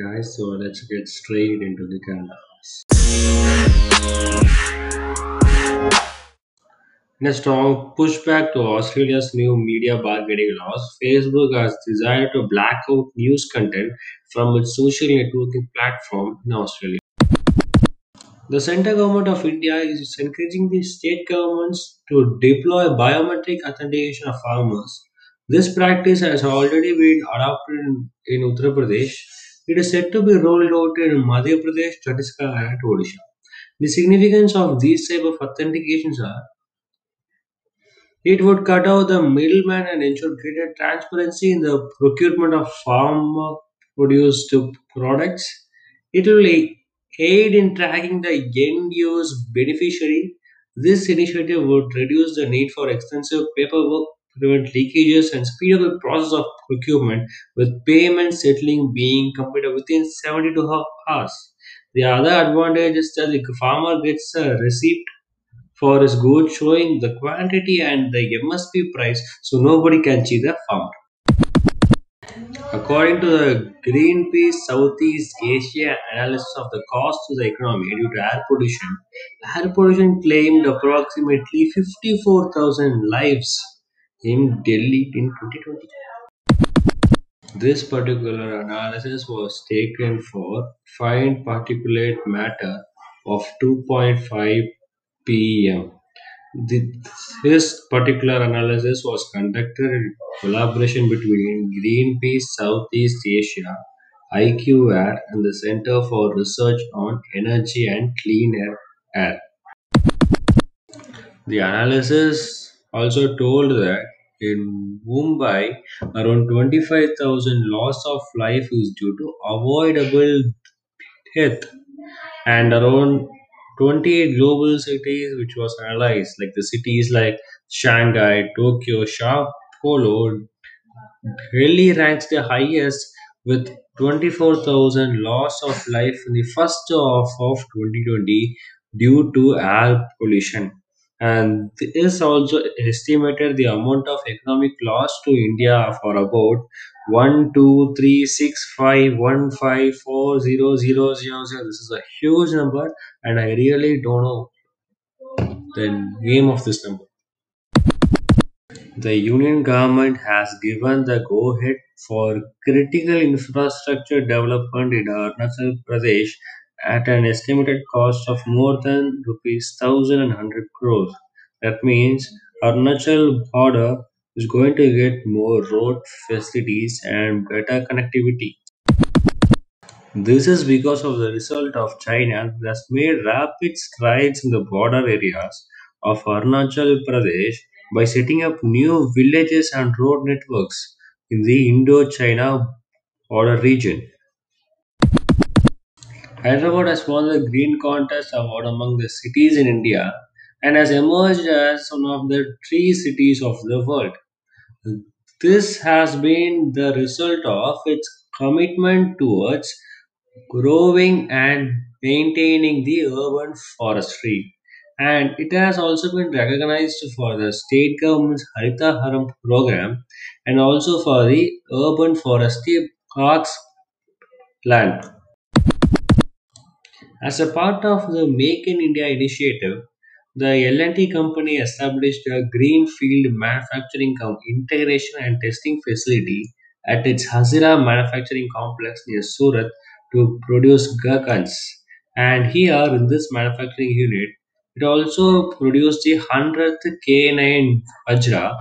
Guys, so let's get straight into the Canada. In a strong pushback to Australia's new media bargaining laws, Facebook has decided to black out news content from its social networking platform in Australia. The central government of India is encouraging the state governments to deploy biometric authentication of farmers. This practice has already been adopted in Uttar Pradesh. It is said to be rolled out in Madhya Pradesh, Chhattisgarh, and Odisha. The significance of these type of authentications are it would cut out the middleman and ensure greater transparency in the procurement of farm produced products. It will aid in tracking the end use beneficiary. This initiative would reduce the need for extensive paperwork, prevent leakages, and speed up the process of procurement, with payment settling being completed within 72 ho- hours. The other advantage is that the farmer gets a receipt for his goods showing the quantity and the MSP price so nobody can cheat the farmer. According to the Greenpeace Southeast Asia analysis of the cost to the economy due to air pollution, air pollution claimed approximately 54,000 lives in Delhi in 2020. This particular analysis was taken for fine particulate matter of 2.5 ppm. The- This particular analysis was conducted in collaboration between Greenpeace Southeast Asia, IQ Air, and the Center for Research on Energy and Clean. Air. The analysis also told that in Mumbai, around 25,000 loss of life is due to avoidable death and around 28 global cities which was analyzed like the cities like shanghai tokyo sao paulo delhi ranks the highest with 24000 loss of life in the first half of 2020 due to air pollution and this also estimated the amount of economic loss to india for about one two three six five one five four zero zero zero zero. This is a huge number, and I really don't know the name of this number. The union government has given the go-ahead for critical infrastructure development in Arunachal Pradesh at an estimated cost of more than rupees thousand and hundred crores. That means Arunachal border is going to get more road facilities and better connectivity. This is because of the result of China that has made rapid strides in the border areas of Arunachal Pradesh by setting up new villages and road networks in the Indo-China border region. Hyderabad has won the Green Contest Award among the cities in India and has emerged as one of the three cities of the world. This has been the result of its commitment towards growing and maintaining the urban forestry. And it has also been recognized for the state government's Harita Haram program and also for the urban forestry parks plan. As a part of the Make in India initiative, the L&T company established a greenfield manufacturing integration and testing facility at its Hazira manufacturing complex near Surat to produce gherkins. And here in this manufacturing unit, it also produced the 100th K9 Vajra.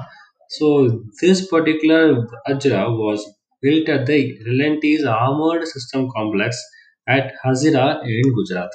So this particular Vajra was built at the L&T's Armored System Complex at Hazira in Gujarat.